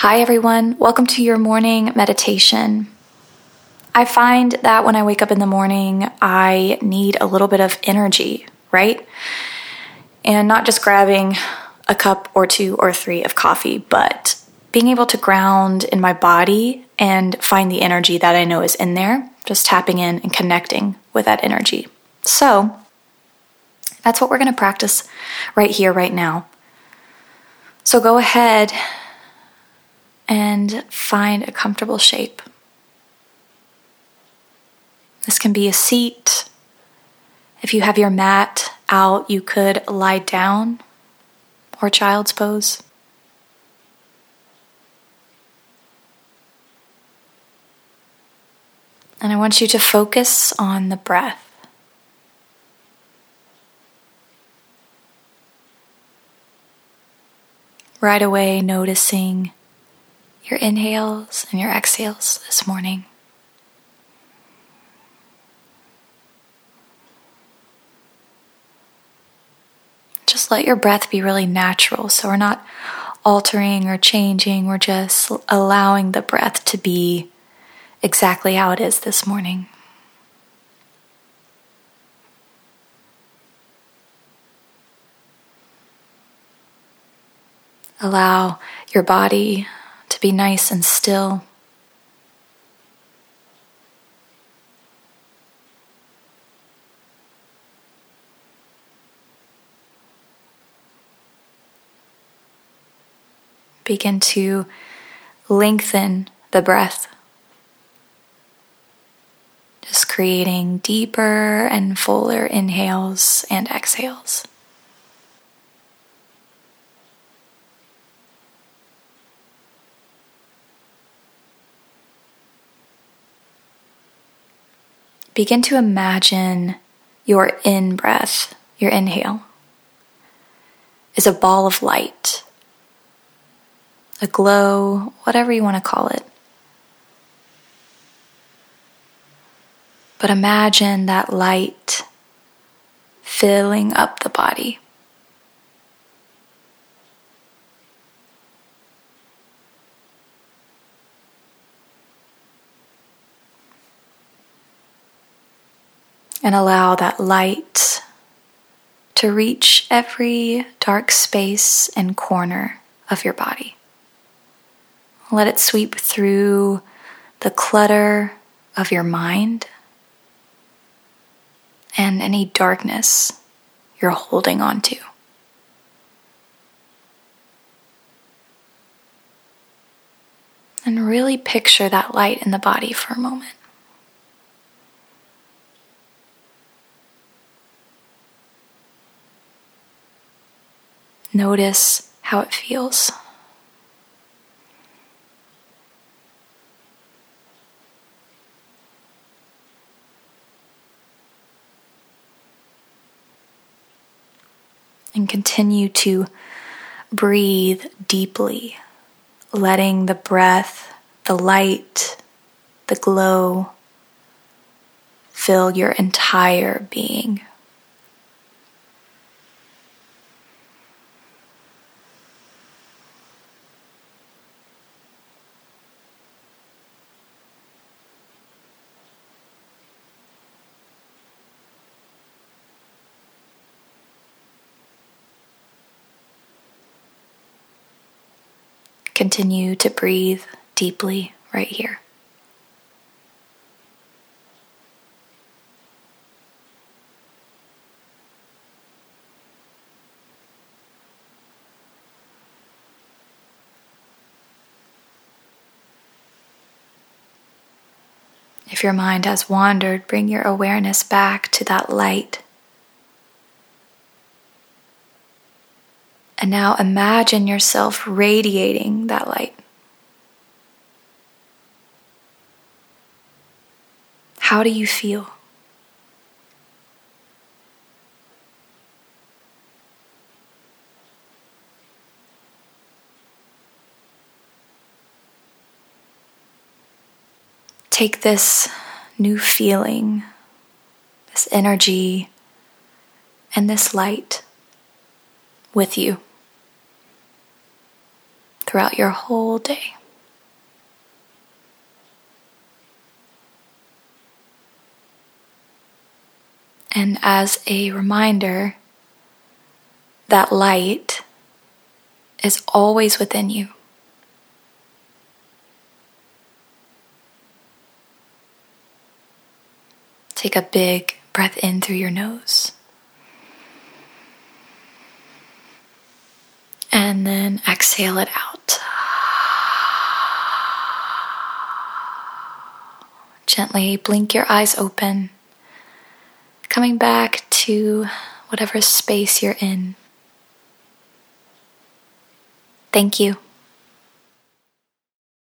Hi, everyone. Welcome to your morning meditation. I find that when I wake up in the morning, I need a little bit of energy, right? And not just grabbing a cup or two or three of coffee, but being able to ground in my body and find the energy that I know is in there, just tapping in and connecting with that energy. So, that's what we're going to practice right here, right now. So, go ahead and find a comfortable shape. This can be a seat. If you have your mat out, you could lie down or child's pose. And I want you to focus on the breath. Right away, noticing your inhales and your exhales this morning. Just let your breath be really natural so we're not altering or changing, we're just allowing the breath to be exactly how it is this morning. Allow your body to be nice and still. Begin to lengthen the breath, just creating deeper and fuller inhales and exhales. Begin to imagine your in breath, your inhale, is a ball of light, a glow, whatever you want to call it. But imagine that light filling up the body. And allow that light to reach every dark space and corner of your body. Let it sweep through the clutter of your mind and any darkness you're holding on to. And really picture that light in the body for a moment. Notice how it feels. And continue to breathe deeply, letting the breath, the light, the glow fill your entire being. Continue to breathe deeply right here. If your mind has wandered, bring your awareness back to that light And now imagine yourself radiating that light. How do you feel? Take this new feeling, this energy, and this light with you throughout your whole day. And as a reminder, that light is always within you. Take a big breath in through your nose. And then exhale it out. Gently blink your eyes open, coming back to whatever space you're in. Thank you.